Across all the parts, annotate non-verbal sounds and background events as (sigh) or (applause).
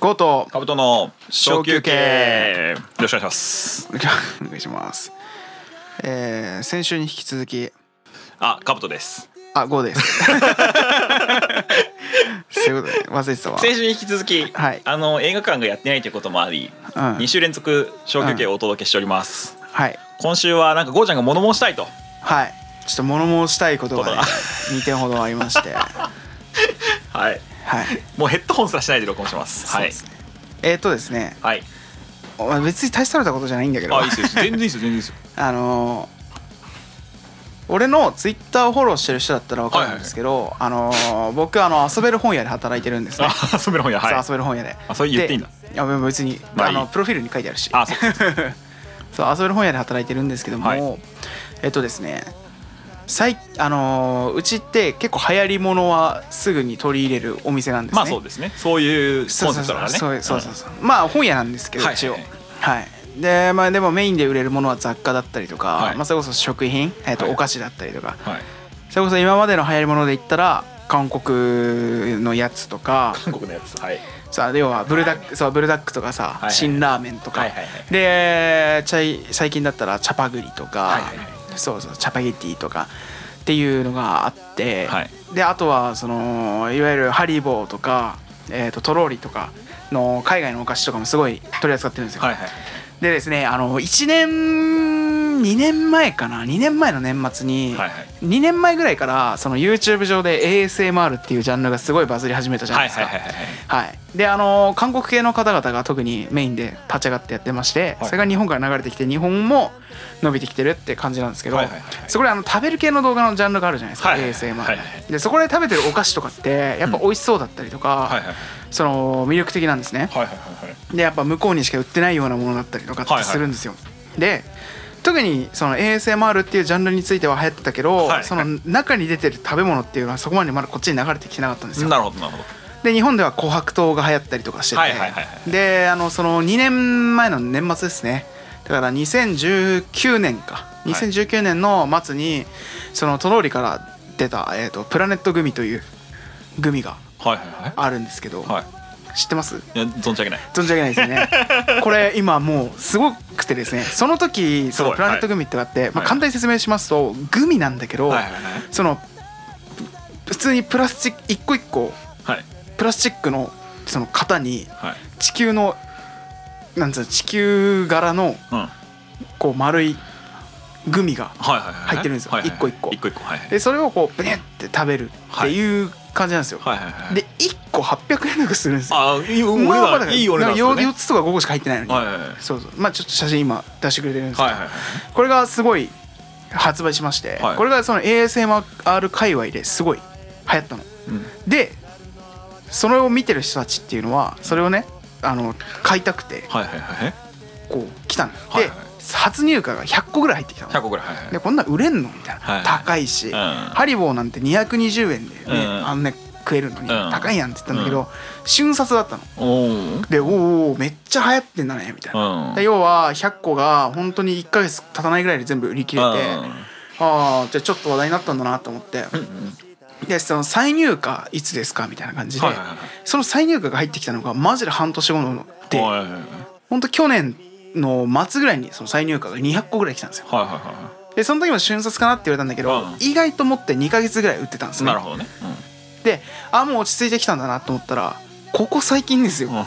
ゴートカブトの小休憩。憩よろしくお願いします。(laughs) お願いします。えー、先週に引き続き。あカブトです。あゴーです。(laughs) そういうことで忘れてたわ。先週に引き続き、はい。あの映画館がやってないということもあり、うん。2週連続小休憩をお届けしております、はい。今週はなんかゴーちゃんが物申したいと。はい。ちょっと物申したいことが、ねことが、2点ほどありまして。(laughs) はいはい。もうヘッドホンすらしないで録音してます。はい。えー、っとですね。はい。まあ別に大したれたことじゃないんだけど。あいいですよ全然いいですよ全然いいですよ。(laughs) あのー俺のツイッターをフォローしてる人だったら分かるんですけど、あのー僕あの遊べる本屋で働いてるんですね。あ (laughs) 遊べる本屋はい。遊べる本屋で。あそれ言っていいんだ。でいや別に、まあいい。あのプロフィールに書いてあるし。あそう (laughs) そう遊べる本屋で働いてるんですけども、はい。えっとですね。最あのーうちって結構流行りものはすぐに取り入れるお店なんですね。まあそうですね。そういうコンセそうそうプトだからね。そうそうそうそう。まあ本屋なんですけど一応はい。はいはい。でまあでもメインで売れるものは雑貨だったりとか、はい。まあそれこそ食品、えっとはい。お菓子だったりとか、うんはい。それこそ今までの流行りもので言ったら韓国のやつとか。韓国のやつはい。さあ要はブルダックそうブルダックとかさ、いはい辛ラーメンとか、はいはいはい。でチャイ最近だったらチャパグリとか、はいはいはいそうそうチャパゲティとかっていうのがあって、はいであとはそのいわゆるハリボーとか、えー、とトローリとかの海外のお菓子とかもすごい取り扱ってるんですよ。はいはいでですねあの1年2年前かな？2年前の年末に、はいはい。2年前ぐらいからその YouTube 上で ASMR っていうジャンルがすごいバズり始めたじゃないですか。はいはいはいはいはい、であの韓国系の方々が特にメインで立ち上がってやってまして、はい。それが日本から流れてきて日本も伸びてきてるって感じなんですけど、はいはいはいはい。そこであの食べる系の動画のジャンルがあるじゃないですか、はいはいはい。ASMR、はいはいでそこで食べてるお菓子とかってやっぱ美味しそうだったりとか、はいはいその魅力的なんですね、はいはいはいはい。でやっぱ向こうにしか売ってないようなものだったりとかってするんですよ、で特にその ASMR っていうジャンルについては流行ってたけど、はい。その中に出てる食べ物っていうのはそこまでまだこっちに流れてきてなかったんですよ。なるほどなるほど。で日本では琥珀糖が流行ったりとかしてて、はいはいはいはい。であのその2年前の年末ですね。だから2019年か。い。2019年の末にそのトローリから出た、えー、とプラネットグミというグミがはいはいはい。あるんですけど、はい知ってます？いや存じ上げない。存じ上げないですよね。(laughs) これ今もうすごくてですねその時そのプラネットグミってあって、まあ、はい。簡単に説明しますとグミなんだけど、はいはいはい。その普通にプラスチック一個一個はい。プラスチックのその型にはい。地球のなんつうの地球柄のこう丸いグミが入ってるんですよ。はいはい一個一個。一個一個。はいはいでそれをこうブニュって食べるっていう感じなんですよ、はいはいはい。で1個800円するんですよ。あいいおまあいいお値段ですよね。4つとか5個しか入ってないのに、はいはいはい。そうそう。まあちょっと写真今出してくれてるんですけど、はいはいはい。これがすごい発売しまして、はい。これがその ASMR 界隈ですごい流行ったの。うん。でそれを見てる人たちっていうのはそれをねあの買いたくてはいはいはい。こう来たの、はいはい。で初入荷が100個ぐらい入ってきたの。100個ぐらいはいはい。でこんなん売れんの？みたいな、はい高いし、うん。ハリボーなんて220円でね、うん。あんな食えるのに、うん。高いやんって言ったんだけど、瞬殺だったの。でおーおーめっちゃ流行ってんだねみたいな、うん。で要は100個が本当に1ヶ月経たないぐらいで全部売り切れて、ああじゃあちょっと話題になったんだなと思って、でその再入荷いつですかみたいな感じで、はいはいはいその再入荷が入ってきたのがマジで半年後ので、はいはいはい。本当去年の末ぐらいにその再入荷が200個ぐらい来たんですよ。はいはいはでその時も瞬殺かなって言われたんだけど、うん。意外と持って2ヶ月ぐらい売ってたんですね。いなるほどね。であもう落ち着いてきたんだなと思ったらここ最近ですよ、うん。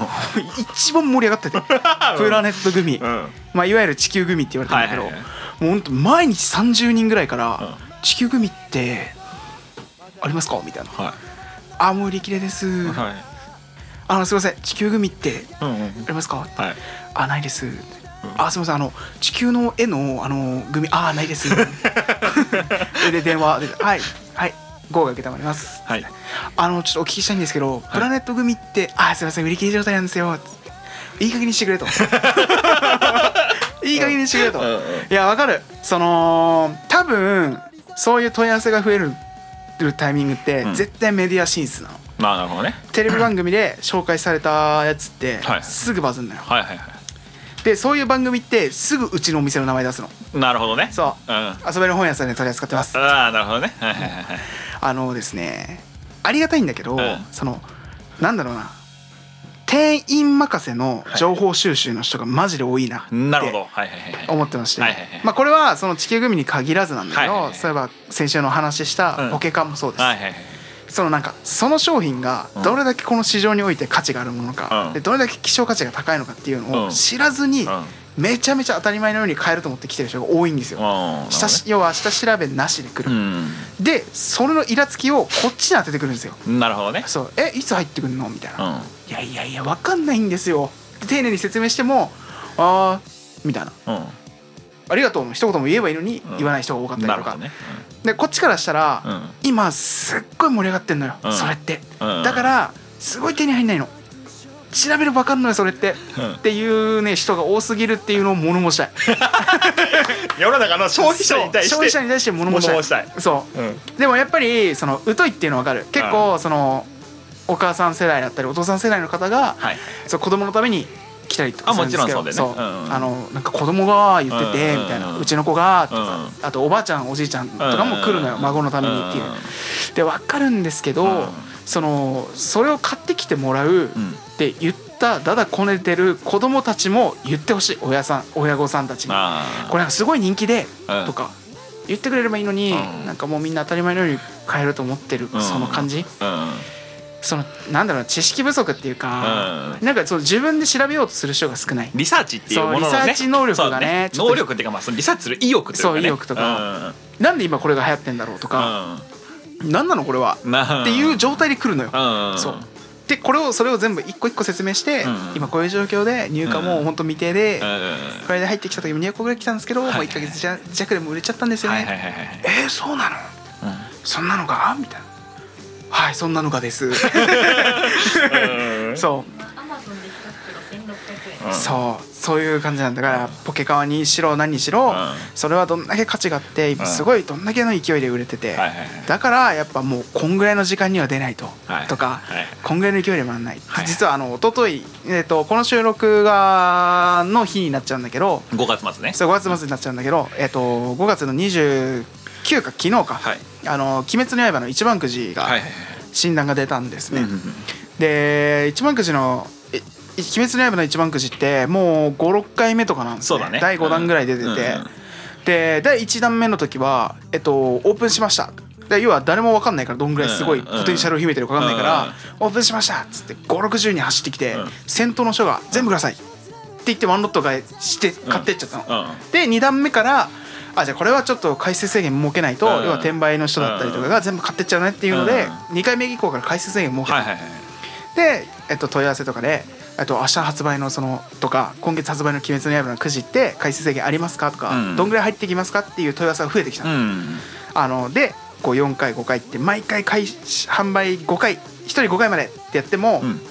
一番盛り上がってて。(laughs) プラネット組、うん。まあ、いわゆる地球組って言われてるんだけど、はいはいはもうほんと毎日30人ぐらいからうん「地球組ってありますか?」みたいな。は「あもう売り切れです」いはい。あのすいません。地球組ってうんうん。ありますか?」はいあないです」あすいませんあの地球の絵のあの組あないです」(laughs) でで電話で「はいはい号が承ります」はい。あのちょっとお聞きしたいんですけど、プラネット組ってあすいません売り切れ状態なんですよ」いい加減にしてくれと。(laughs) いい加減にしてくれと、いやわかる。その多分そういう問い合わせが増えるタイミングってうん。絶対メディア進出なの、まあなるほどね。テレビ番組で紹介されたやつってはい。すぐバズんのよ、はいはいはでそういう番組ってすぐうちのお店の名前出すの。いなるほどね。そう。うん。あ遊べる本屋さんで取り扱ってます。あなるほどね。はいはいはいはい。あのですねありがたいんだけど、うん。そのなんだろうな。店員任せの情報収集の人がマジで多いなって思ってまして、まあこれはその地球グミに限らずなんだけど、そういえば先週の話したポケカンもそうです、はいはいはいそのなんかその商品がどれだけこの市場において価値があるものか、うん。でどれだけ希少価値が高いのかっていうのうんを知らずにうん。めちゃめちゃ当たり前のように買えると思って来てる人が多いんですよ。うん。下し要は下調べなしで来る、うん。でそれのイラつきをこっちに当ててくるんですよ。なるほどね。そう。えいつ入ってくるの？みたいな、うん。いやいやいや分かんないんですよ。で丁寧に説明してもああみたいな。うありがとう。の一言も言えばいいのにん。言わない人が多かったりとか、んなるほどねでこっちからしたら、うん。今すっごい盛り上がってんのよ、うん。それって、うん。だからすごい手に入んないの。調べれば分かんのよそれって、うん。っていうね人が多すぎるっていうのを物申したい。(laughs) 世の中の消費者に対して消費者に対して物申したい。物申したい。そう。うん。でもやっぱりその疎いっていうの分かる。結構そのお母さん世代だったりお父さん世代の方がはい。そう子供のために来たりとかするんですけどあもちろんそうだよね。う。んうん。あのなんか子供が言っててうんうんうんみたいなうちの子がとかうんあとおばあちゃんおじいちゃんとかも来るのようん孫のためにっていう。うんで分かるんですけどうんそのそれを買ってきてもらううんって言っただだこねてる子供たちも言ってほしい。親さん親御さんたちに。あこれなんかすごい人気でうん。とか言ってくれればいいのにうん。なんかもうみんな当たり前のように買えると思ってるうん。その感じ。うんそのなんだろう知識不足っていうかなんかそう自分で調べようとする人が少ない。リサーチっていうもののね。そうリサーチ能力がねそうちょっと能力っていうかまあそのリサーチする意欲というかね。そう意欲とか。なんで今これが流行ってんだろうとか何なのこれは？うん。なっていう状態で来るのよ。うん。そう。でこれをそれを全部一個一個説明して、うん。今こういう状況で入荷も本当未定で、うん。これで入ってきた時も2個ぐらい来たんですけど、はい。もう1か月弱弱でも売れちゃったんですよね、はいはいはいはい。えー、そうなの？うん。そんなのが？みたいなはいそんなのがです。うん。そアマゾンで1袋1600円。うそう。そういう感じなんだからポケカワにしろ何にしろ、うん。それはどんだけ価値があって今すごいどんだけの勢いで売れてて、だからやっぱもうこんぐらいの時間には出ないと、はいとか、はいこんぐらいの勢いで回らない、はい実はあの一昨日えっとこの収録がの日になっちゃうんだけど5月末ね。そう5月末になっちゃうんだけど、えっと5月の29か昨日か、はい。あの「鬼滅の刃」の一番くじが診断が出たんですね、うんうんうん。で一番くじのえ「鬼滅の刃」の一番くじってもう56回目とかなんですそうだね。第5弾ぐらい出てて、うんうんで第1弾目の時は、えっと、オープンしました。で要は誰も分かんないからどんぐらいすごいポテンシャルを秘めてるか分かんないから、うんオープンしましたっつって560人走ってきて、うん。先頭の人が「全部ください」って言ってワンロット買いして買ってっちゃったの、うん。で2段目からあじゃあこれはちょっと回数制限設けないと、うん。要は転売の人だったりとかが全部買ってっちゃうねっていうので、2回目以降から回数制限設けた、はいはいはい。で、えっと、問い合わせとかで「えっと、明日発売のそのとか今月発売の「鬼滅の刃」のくじって回数制限ありますかとか、うん。どんぐらい入ってきますかっていう問い合わせが増えてきたの、うん。あのでこう4回5回って毎回開始販売5回1人5回までってやっても、うん。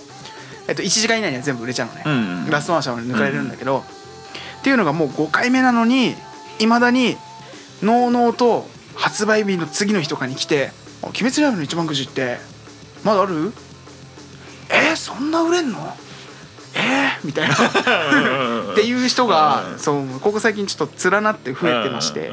えっと、1時間以内には全部売れちゃうのね、うん。ラストワンシャンまで抜かれるんだけど、っていうのがもう5回目なのにいまだにのうのうと発売日の次の日とかに来て「あ鬼滅の刃の一番くじってまだある？えー、そんな売れんの？えー、みたいな。っていう人がそうここ最近ちょっと連なって増えてまして。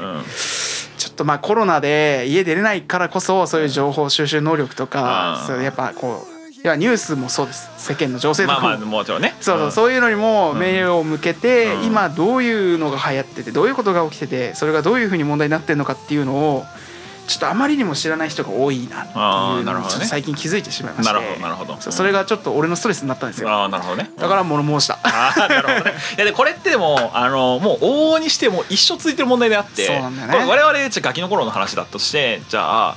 ちょっとまあコロナで家出れないからこそそういう情報収集能力とうん。かそうやっぱこういやニュースもそうです。世間の情勢とかも。まあまあもちろんね。そうそううそういうのにも目を向けて、うん。今どういうのが流行っててどういうことが起きててそれがどういうふうに問題になってるのかっていうのをちょっとあまりにも知らない人が多いなってあいうのにーなるほどね。ちょっと最近気づいてしまいまして。なるほどなるほど。それがちょっと俺のストレスになったんですよ。ああなるほどね。だから物申した。ああなるほどね。いやでこれってでもあのもう往々にしてもう一生続いてる問題であってそうなんだよね。これ我々じゃあガキの頃の話だとしてじゃあ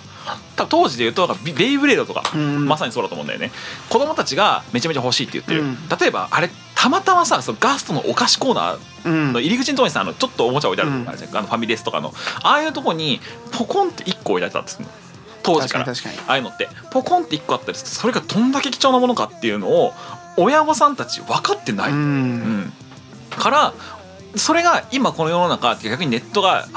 多分当時で言うとベベイブレードとか、うん。まさにそうだと思うんだよね。子供たちがめちゃめちゃ欲しいって言ってる、うん。例えばあれたまたまさそのガストのお菓子コーナーうん。の入り口のところにさあのちょっとおもちゃ置いてあるとこあるじゃん。あのファミレスとかの。ああいうとこにポコンって1個置いてあったんです当時から。ああいうのって。ポコンって1個あったりするとそれがどんだけ貴重なものかっていうのを親御さんたち分かってない、うん。うん。からそれが今この世の中って逆にネットが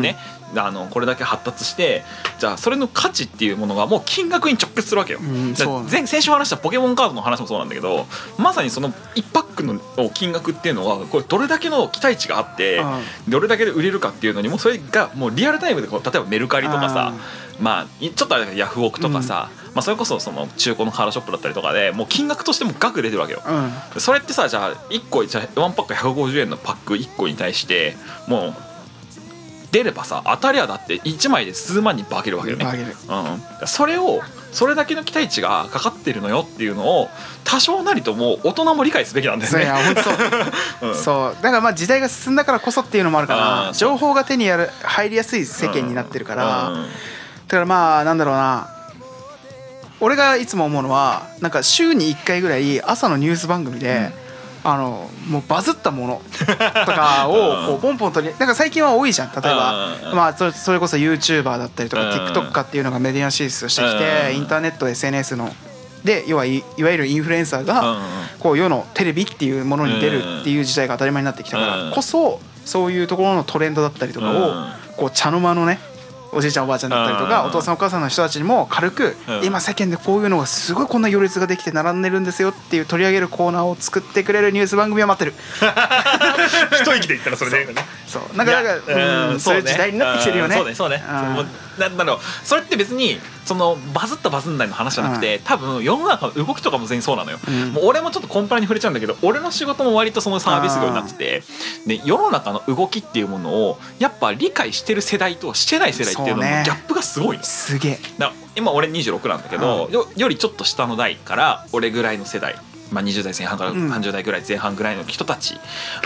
ねあのこれだけ発達してじゃあそれの価値っていうものがもう金額に直結するわけよ。うん前先週話したポケモンカードの話もそうなんだけどまさにその1パックの金額っていうのはこれどれだけの期待値があってうん。どれだけで売れるかっていうのにもそれがもうリアルタイムでこう例えばメルカリとかさまあいちょっとあれヤフオクとかさ、まあ、それこそその中古のカードショップだったりとかでもう金額としても額出てるわけよ。うん。それってさじゃあ1個じゃあワンパック150円のパック1個に対してもう出ればさ当たりゃだって1枚で数万に化けるわけよね。うん、それをそれだけの期待値がかかってるのよっていうのを多少なりとも大人も理解すべきなんですそういねや本当そう。(laughs) うん。そう。だからまあ時代が進んだからこそっていうのもあるから情報が手にやる入りやすい世間になってるからうんだからまあなんだろうな。俺がいつも思うのはなんか週に1回ぐらい朝のニュース番組で、あのもうバズったもの (laughs) とかをこうポンポン取りなんか最近は多いじゃん例えばうんまあそれそれこそ YouTuber だったりとかうん。TikTok っていうのがメディア進出してきてうん。インターネット SNS ので要はいいわゆるインフルエンサーうんがこう世のテレビっていうものに出るっていう時代が当たり前になってきたからこそそういうところのトレンドだったりとかをうん。こう茶の間のねおじいちゃんおばあちゃんだったりとかうん。お父さんお母さんの人たちにも軽くうん。今世間でこういうのがすごいこんな行列ができて並んでるんですよっていう取り上げるコーナーを作ってくれるニュース番組を待ってる。(laughs) 一息で言ったらそれでそう。なんかなんかうんそういう時代になってきてるよね。うんそうね。そうねなんだろうそれって別にそのバズったバズんないの話じゃなくて多分世の中の動きとかも全然そうなのよ、うん。もう俺もちょっとコンプラに触れちゃうんだけど俺の仕事も割とそのサービス業になっててで世の中の動きっていうものをやっぱ理解してる世代としてない世代っていうののギャップがすごいの。すげえ。今俺26なんだけど、よよりちょっと下の代から俺ぐらいの世代、まあ、20代前半からうん。30代ぐらい前半ぐらいの人たち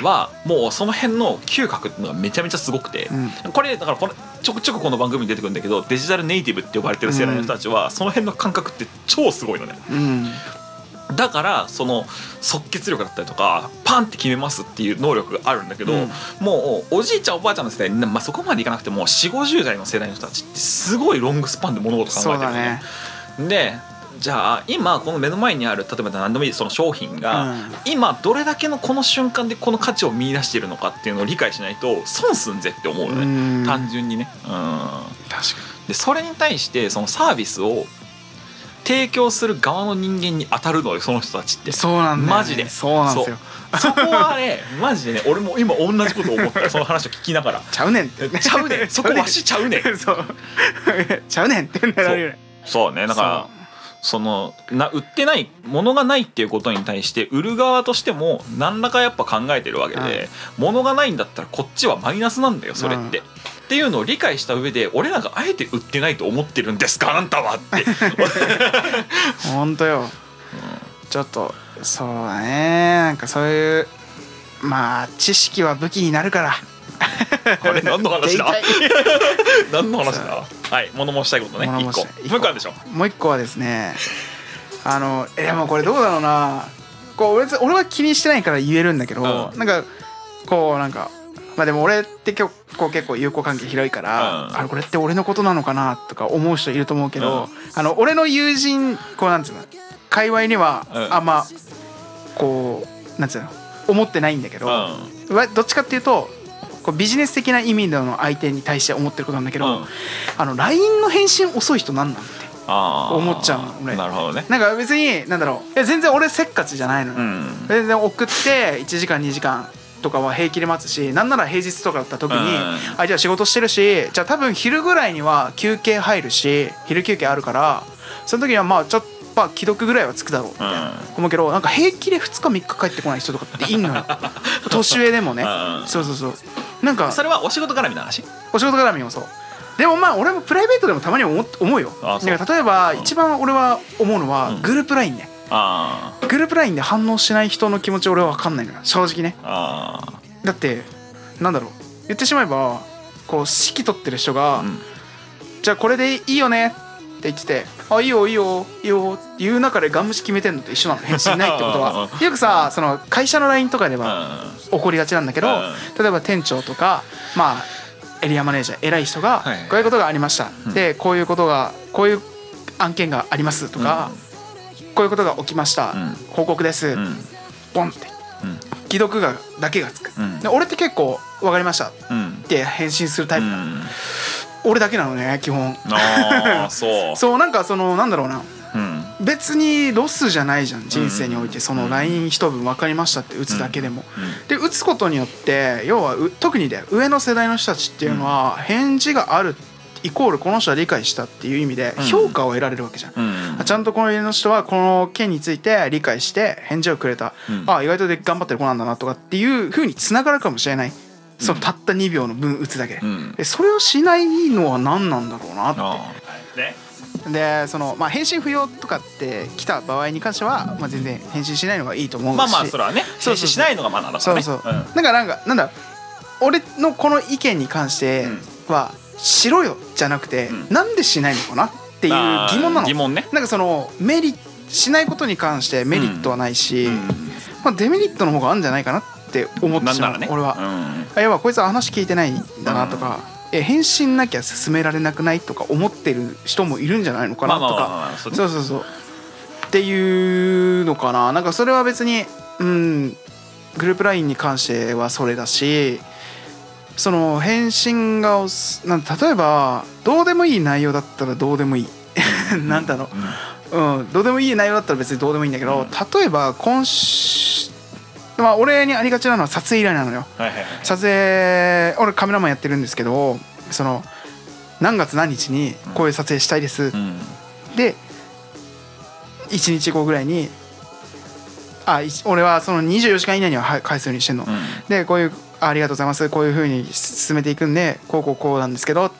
はもうその辺の嗅覚っていうのがめちゃめちゃすごくて、うん。これだからこれちょくちょくこの番組に出てくるんだけどデジタルネイティブって呼ばれてる世代の人たちはその辺の感覚って超すごいのね。うん。だからその即決力だったりとかパンって決めますっていう能力があるんだけど、うん。もうおじいちゃんおばあちゃんの世代、まあ、そこまでいかなくても4 5 0代の世代の人たちってすごいロングスパンで物事考えてるのそうだね。でじゃあ今この目の前にある例えば何でもいいその商品が、うん。今どれだけのこの瞬間でこの価値を見出しているのかっていうのを理解しないと損すんぜって思うよね、うん。単純にね。うん。確かでそれに対してそのサービスを提供する側の人間に当たるのよその人たちって。にそうなんだよね。マジで。そうなんですよ。そこはね (laughs) マジでね俺も今同じこと思った。よその話を聞きながら。ちゃうねんって。ちゃうねん。そこわしちゃうねん。(laughs) そう。(laughs) ちゃうねんってなるよねそうね。だからそのな売ってないものがないっていうことに対して売る側としても何らかやっぱ考えてるわけで、物がないんだったらこっちはマイナスなんだよそれって。っていうのを理解した上で俺らがあえて売ってないと思ってるんですかあんたはって。ほんとよ。ちょっとそうだね。なんかそういうまあ知識は武器になるから。あれ何の話だ？何の話だ？(laughs) (laughs) はい物申したいことね1個物申したいもう一個あるでしょ？もう一個はですねあのえでもこれどうだろうな。こう俺俺は気にしてないから言えるんだけど、うん。なんかこうなんかまあでも俺って結構結構友好関係広いから、うん。あれこれって俺のことなのかなとか思う人いると思うけど、あの俺の友人こうなんつうの界隈にはうん。あんまこうなんつうの思ってないんだけど、どっちかっていうとこうビジネス的な意味での相手に対して思ってることなんだけど、うん。あの LINE の返信遅い人なんなんって思っちゃうの俺。なるほどね。なんか別になんだろう。いや全然俺せっかちじゃないのよ、うん。全然送って1時間2時間とかは平気で待つしなんなら平日とかだった時に、うん。あじゃあ仕事してるしじゃあ多分昼ぐらいには休憩入るし昼休憩あるからその時にはまあちょっとまあ既読ぐらいはつくだろうみたいな、思うけどなんか平気で2日3日帰ってこない人とかっていんのよ。(laughs) 年上でもね、うん。そうそうそうなんかそれはお仕事絡みの話？お仕事絡みもそう。でもまあ俺もプライベートでもたまに思思うよ。なんか例えば一番俺は思うのはうん。グループ LINE ね、あーグループ LINE で反応しない人の気持ち俺は分かんないのよ正直ね。あだってなんだろう。言ってしまえばこう指揮取ってる人が、ーうん。じゃあこれでいいよねって言ってて「あいいよいいよいいよ」っていう中でガン無視決めてんのと一緒なの返信ないってことは。(laughs) よくさその会社の LINE とかではう起こりがちなんだけどうん。例えば店長とかまあエリアマネージャー偉い人がはいこういうことがありました、うん。でこういうことがこういう案件がありますとか、こういうことが起きました、うん。報告です、んうん。ポンって。うん。既読がだけがつく、うん。で俺って結構「分かりました」っうん。て返信するタイプ、うん俺だけなのね基本。ああ (laughs) そう。そうなんかそのなんだろうな。うん。別にロスじゃないじゃん人生において。うん。その LINE 一文分かりましたって打つだけでも、うん。で打つことによって要はう特にで上の世代の人たちっていうのは返事があるってイコールこの人は理解したっていう意味でうん。評価を得られるわけじゃん、うん。あちゃんとこの人はこの件について理解して返事をくれた、うん。あ意外とで頑張ってる子なんだなとかっていう風につながるかもしれないそのたった2秒の分打つだけで,、うん。でそれをしないのは何なんだろうなって。ででそのまあ返信不要とかって来た場合に関しては、まあ、全然返信しないのがいいと思うし。まあまあそれはね。返信しないのがマナーだかそうそう、らねん。なんかなんかなんだ俺のこの意見に関しては、しろよじゃなくて、うん。なんでしないのかなっていう疑問なの。疑問ね。なんかそのメリしないことに関してメリットはないし、うん。まあ、デメリットの方があるんじゃないかなって思ってしまう、ね。俺は、うん。あ要はこいつは話聞いてないんだなとか、え返信なきゃ進められなくないとか思ってる人もいるんじゃないのかなとか。あそうそうそう。っていうのかな。なんかそれは別にうんグループ LINE に関してはそれだしその返信がなん例えばどうでもいい内容だったらどうでもいい。(laughs) なんだろう。うん、どうでもいい内容だったら別にどうでもいいんだけど、例えば今週まあ俺にありがちなのは撮影依頼なのよ。撮影俺カメラマンやってるんですけどその何月何日にこういう撮影したいです、うん。で1日後ぐらいにあい俺はその24時間以内にははい返すようにしてんの、うん。でこういうあありがとうございます。こういうふうに進めていくんでこうこうこうなんですけど。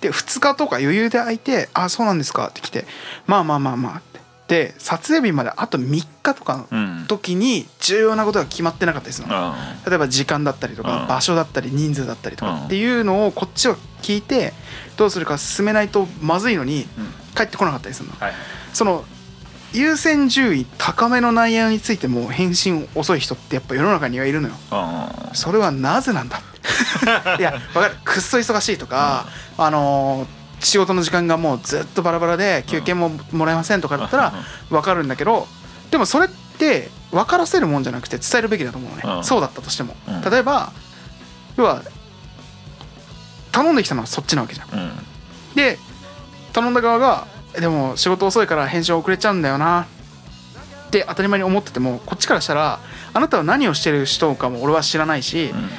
で2日とか余裕で空いて「あそうなんですか」って来て「まあまあまあまあ」ってで撮影日まであと3日とかのうん。時に重要なことが決まってなかったりするの。あ例えば時間だったりとうん。か場所だったり人数だったりとうん。かっていうのをこっちは聞いてどうするか進めないとまずいのにうん。帰ってこなかったりするの。はいその優先順位高めの内容についても返信遅い人ってやっぱ世の中にはいるのよ。あそれはなぜなんだ (laughs) いやわかる。くっそ忙しいとか、あのー仕事の時間がもうずっとバラバラで休憩ももらえませんとかだったらわかるんだけどでもそれって分からせるもんじゃなくて伝えるべきだと思うのね、うん。そうだったとしても、うん。例えば要は頼んできたのはそっちなわけじゃん。うん。で頼んだ側が「でも仕事遅いから返信遅れちゃうんだよな」って当たり前に思っててもこっちからしたらあなたは何をしてる人かも俺は知らないし、うん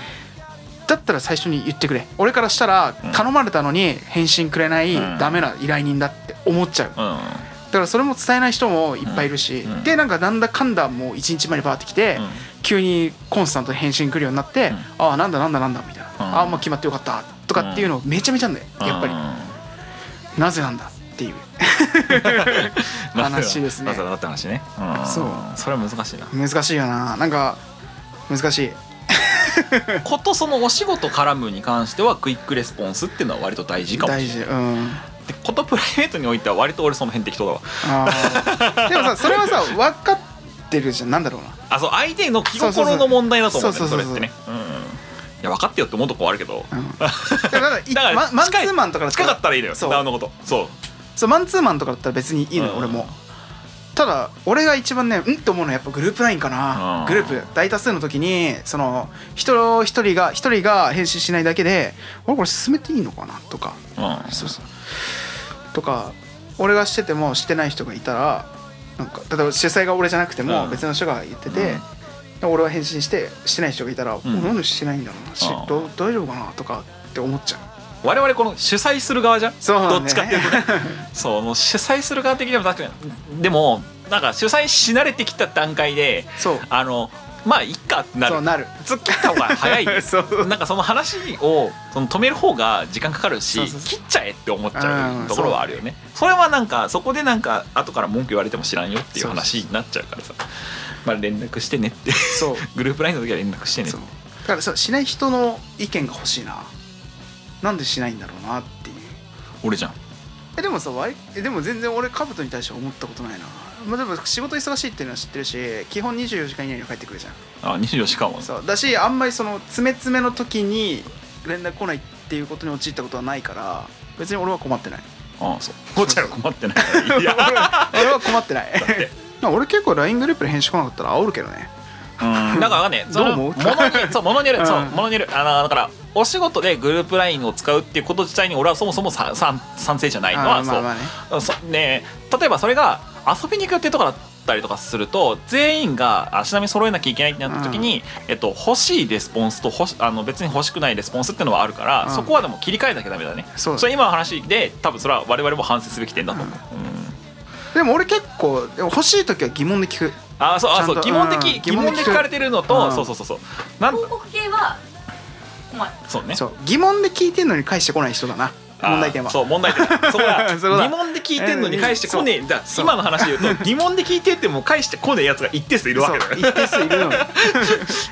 だったら最初に言ってくれ。俺からしたらうん。頼まれたのに返信くれないうん。ダメな依頼人だって思っちゃう。だうん。からそれも伝えない人もいっぱいいるし、うん。でなんかなんだかんだもう一日前にバーってきて、急にコンスタントに返信来るようになって、ああなんだなんだなんだみたいな、うん。ああもう決まってよかったとかっていうのめちゃめちゃあんだよやっぱり、うんなぜなんだっていう (laughs) 話ですね。なぜだって話ね。ん。そう。それは難しいな。難しいよな。なんか難しい (laughs) ことそのお仕事絡むに関してはクイックレスポンスっていうのは割と大事かもしれない。大事うん。でことプライベートにおいては割と俺その辺適当だわ。あー。でもさ (laughs) それはさ分かってるじゃんなんだろうな。あそう相手の気心の問題だと思うんだよそうそうそうそれってね。うん。いや分かってよって思うとこあるけど。うん。(laughs) だからいだからママンツ近いーマンとかだった近かったらいいのよそう。ダウンのことそう。そうマンツーマンとかだったら別にいいのよ、うん。俺もただ俺が一番ねうんって思うのはやっぱグループ LINE かな、うんグループ大多数の時にその人一人が一人が返信しないだけで俺これ進めていいのかな？とか。うんそうそう。とか俺がしててもしてない人がいたらなんか例えば主催が俺じゃなくてもうん。別の人が言ってて、俺は返信してしてない人がいたら、ん。俺なんでしてないんだろうな。しうんど大丈夫かな？とかって思っちゃう我々この主催する側じゃん？ね。どっちかっていうとね。(laughs) そうもう主催する側的にも確かに。でもなんか主催し慣れてきた段階でそう。あのまあいっかってなる。そうなる。突っ切った方が早い。(laughs) そう。なんかその話をその止める方が時間かかるしそうそうそう。切っちゃえって思っちゃうところはあるよね。それはなんかそこでなんか後から文句言われても知らんよっていう話になっちゃうからさ。まあ連絡してねって。そう。グループラインの時は連絡してねそう。だからさしない人の意見が欲しいななんでしないんだろうなっていう。俺じゃん。えでもさ割えでも全然俺カブトに対しては思ったことないな。まあでも仕事忙しいっていうのは知ってるし基本24時間以内には帰ってくるじゃん。あ24時間は？そう。だしあんまりその詰め詰めの時に連絡来ないっていうことに陥ったことはないから別に俺は困ってない。あそう。こっちは困ってない。い (laughs) や俺は困ってない。(laughs) 俺結構 LINE グループで返信来なかったら煽るけどねうん。だからねそのどう思う？ものにそうものによる。そううんものによる。あのだからお仕事でグループラインを使うっていうこと自体に俺はそもそもささ賛成じゃないのはそう。まあまあね。そね例えばそれが遊びに行くってとこだっったりとかすると全員が足並み揃えなきゃいけないってなった時に、えっと、欲しいレスポンスと欲しあの別に欲しくないレスポンスっていうのはあるから、うん。そこはでも切り替えなきゃダメだね。そうそれ今の話で多分それは我々も反省すべき点だと思う、うん。でも俺結構欲しい時は疑問で聞くあそうあそう疑問的、うん疑問で聞かれてるのと、うん。そうそうそうそう。なん広告系は困るそうね。そう疑問で聞いてんのに返してこない人だな。問題点は。そう問題点。そこ (laughs) だ。疑問で聞いてんのに返してこねえ。今の話で言うと (laughs) 疑問で聞いてっても返してこねえやつが一定数いるわけだよそう一定数いるのだか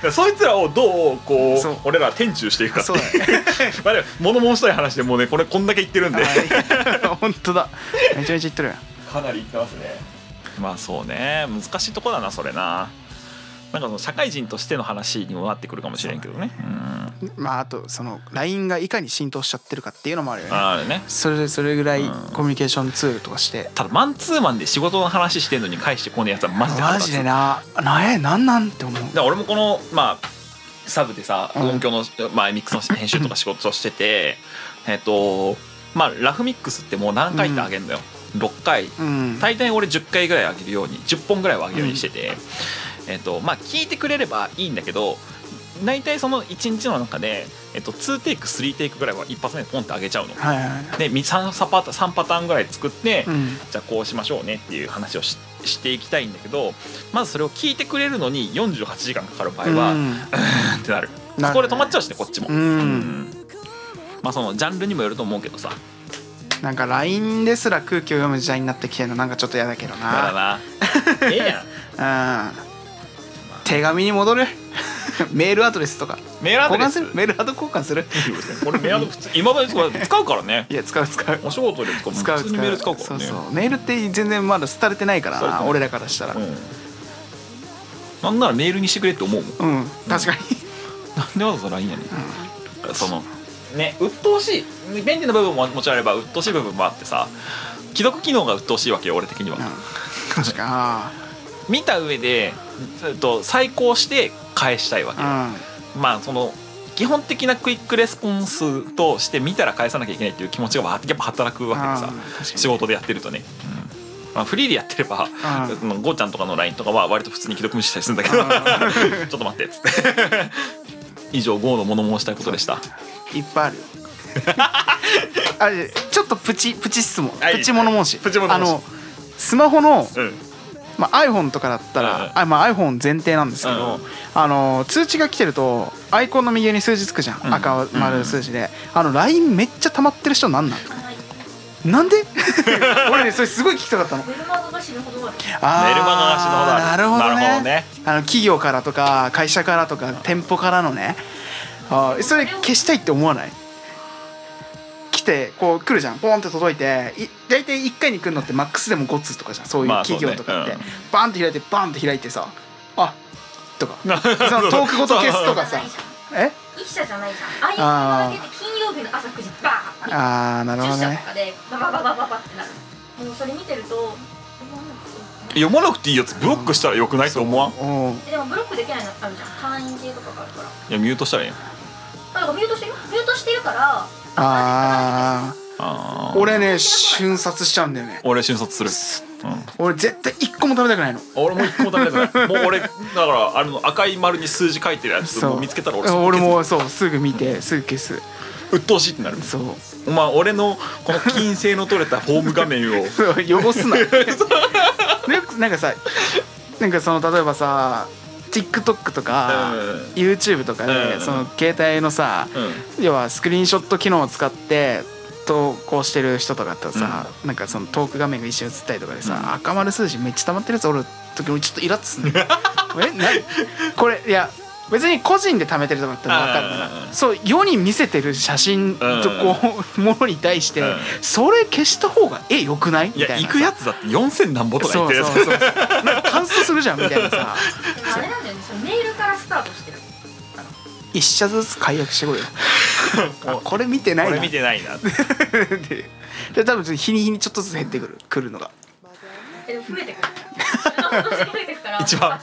らそいつらをどうこうそう。俺ら天中していくかっていう。そうだね。(laughs) まあでも物申したい話でもうねこれこんだけ言ってるんで。あ本当だ。めちゃめちゃ言ってるかなり言ってますねまあそうね難しいとこだなそれな。なんかその社会人としての話にもなってくるかもしれんけどね。うん。まああとその LINE がいかに浸透しちゃってるかっていうのもあるよね。あれね。それそれぐらいうん。コミュニケーションツールとかして。ただマンツーマンで仕事の話してんのに返してこねえやつはマジで腹マジでななえなんなんって思う。だ俺もこのまあサブでさうん。音響の、まあ、ミックスの編集とか仕事をしててえっとまあラフミックスってもう何回ってあげるのよ、6回。うん。大体俺10回ぐらいあげるように10本ぐらいはあげるようにしてて、えっとまあ聞いてくれればいいんだけど大体その1日の中で、えっと、2テイク3テイクぐらいは一発目でポンってあげちゃうの。はいはいで 3, パタ3パターンぐらい作って、うん。じゃあこうしましょうねっていう話をししていきたいんだけどまずそれを聞いてくれるのに48時間かかる場合は、うん。(laughs) ってなる。なるそこで止まっちゃうしねこっちも、うん。まあそのジャンルにもよると思うけどさなんか LINE ですら空気を読む時代になってきてるのなんかちょっと嫌だけどな。な。ええやん。(laughs) うん。手紙に戻る？(laughs) メールアドレスとか。メールアドレス？交換する？メールアド交換する？(laughs) これメールアドレスいまだにこれ使うからね。いや使う使う。お仕事で使う使う普通にメール使うからね。そうそう。メールって全然まだ廃れてないからな俺らからしたら。うん。なんならメールにしてくれって思うもん。うん。確かに。なんでわざわざ LINE やねん。そのね鬱陶しい便利な部分ももちろんあれば鬱陶しい部分もあってさ既読機能が鬱陶しいわけよ俺的には、うん。確か見た上で、えっと、再考して返したいわけよ、にまあその基本的なクイックレスポンスとして見たら返さなきゃいけないっていう気持ちがやっぱ働くわけでさ仕事でやってるとね、うん。まあ、フリーでやってればうん。ゴーちゃんとかの LINE とかは割と普通に既読無視したりするんだけど。(laughs) ちょっと待ってっつって。以上ゴーの物申したいことでしたいっぱいある。よ (laughs) あれちょっとプチプチ質問。はい。プチ物申し。プチ物申し。あのスマホの、うん。まあ、iPhone とかだったら、うん。あまあ、iPhone 前提なんですけど、うん。あの通知が来てるとアイコンの右上に数字つくじゃん、うん。赤丸数字で、あの LINE めっちゃ溜まってる人なんなん？なんで？(laughs) 俺ねそれすごい聞きたかったの。メルマガが死ぬほどあるメルマガが死ぬほどあるなるほどね。なるほどね。あの企業からとか会社からとか店舗からのねあーそれ消したいって思わない？来てこう来るじゃん。ポンって届いてい大体1回に来るのってマックスでも5通とかじゃん。そういう企業とかって、うん。バンって開いてバンって開いてさあとか。そのトークごと消すとかさ。え？一社じゃないじゃん。ああ。いうのだけで金曜日の朝9時バーってああなるほ10どね社とかでババババババってなる。もうそれ見てると、読まなくていいやつブロックしたらよくないと思わんうえでもブロックできないのあるじゃん。会員系とかがあるから。やミュートしたらいいやんあだからミュートしてるミュートしてるから。ああー俺ね瞬殺しちゃうんだよね。俺瞬殺する、うん、俺絶対一個も食べたくないの。俺も一個も食べたくない。もう俺だからあれの赤い丸に数字書いてるやつ見つけたら俺俺もそうすぐ見てすぐ消す。うっとうしいってなる。そう。お前俺のこの金星の取れたフォーム画面を。汚すな。で (laughs) なんかさなんかその例えばさ TikTok とか、うん。YouTube とかで、うん。その携帯のさ、うん。要はスクリーンショット機能を使って投稿してる人とかだったらさ、なんかそのトーク画面が一瞬映ったりとかでさ、うん。赤丸数字めっちゃ溜まってるやつおる時俺ちょっとイラッとする (laughs) えなこれいや別に個人で貯めてるとかだったら分かるうんうんうんそう世に見せてる写真とこうものに対して、うん。それ消した方がえよくない？いやみたいなさ。行くやつだって4000何ぼとか言そうってるやつ。そうそうそうなんするじゃんみたいなさ。(laughs) あれなんだよね。そのメールからスタートしてる。一社ずつ解約してこいよ。(laughs) あこれ見てないな。俺見てないな。(laughs) でで多分日に日にちょっとずつ減ってくる。くるのが。えでも増えてくる。(laughs) 一番。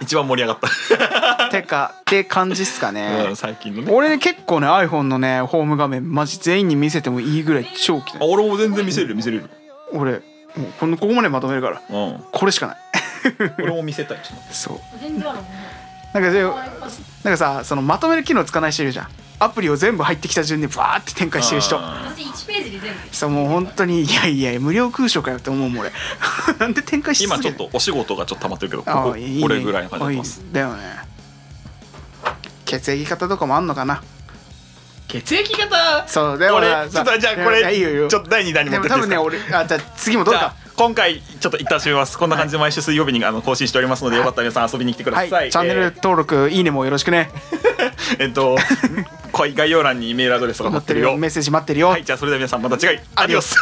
一番盛り上がった。(laughs) てかって感じっすかね、うん最近のね。俺ね結構ね iPhone のねホーム画面マジ全員に見せてもいいぐらい超綺麗あ俺も全然見せる見せれる。俺もうこのここまでまとめるからうん。これしかない。(laughs) 俺も見せたいちょっと。そう。全然あるもんね。なんかなんかさそのまとめる機能つかない人いるじゃんアプリを全部入ってきた順でバーって展開してる人。あ私1ページで全部そうもう本当にいやいや無料空所かよって思うもん俺。(laughs) なんで展開し今続ける？ちょっとお仕事がちょっと溜まってるけどここあいいね。これぐらいの感じだよね。血液型とかもあんのかな？血液型？そうでも俺さちょっとじゃあこいやいいよいいよ。れちょっと第2弾に持でってって多分ねですか？俺あじゃあ次もどうか今回ちょっと一旦締めます。こんな感じで毎週水曜日にあの更新しておりますのでよかったら皆さん遊びに来てくださ、はい。い。チャンネル登録いいねもよろしくね。え (laughs) ーえっと (laughs) 概要欄にメールアドレスが載待っててるよ。メッセージ待ってるよ。はいじゃあそれでは皆さんまた次回。アディオス